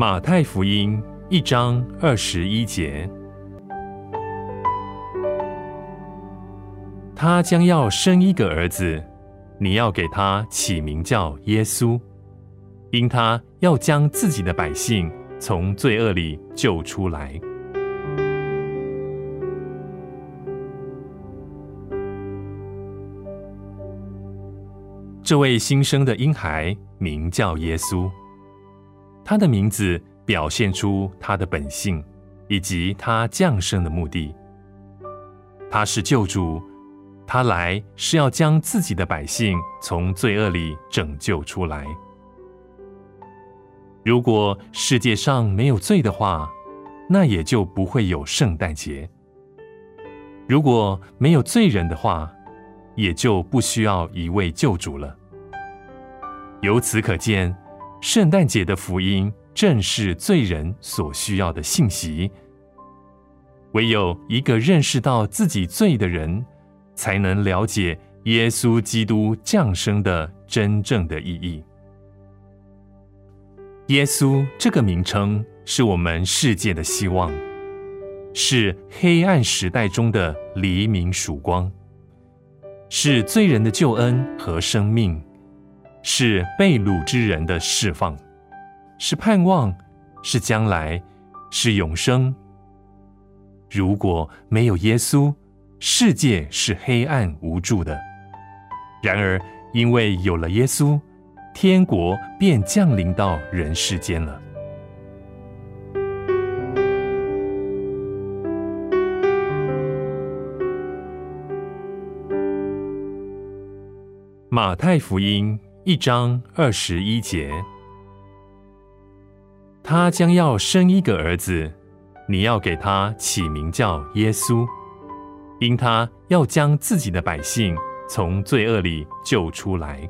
马太福音一章二十一节，他将要生一个儿子，你要给他起名叫耶稣，因他要将自己的百姓从罪恶里救出来。这位新生的婴孩名叫耶稣，他的名字表现出他的本性以及他降生的目的。他是救主，他来是要将自己的百姓从罪恶里拯救出来。如果世界上没有罪的话，那也就不会有圣诞节；如果没有罪人的话，也就不需要一位救主了。由此可见，圣诞节的福音正是罪人所需要的信息。唯有一个认识到自己罪的人，才能了解耶稣基督降生的真正的意义。耶稣这个名称是我们世界的希望，是黑暗时代中的黎明曙光，是罪人的救恩和生命。是被掳之人的释放，是盼望，是将来，是永生。如果没有耶稣，世界是黑暗无助的。然而，因为有了耶稣，天国便降临到人世间了。马太福音。一章二十一节，他将要生一个儿子，你要给他起名叫耶稣，因他要将自己的百姓从罪恶里救出来。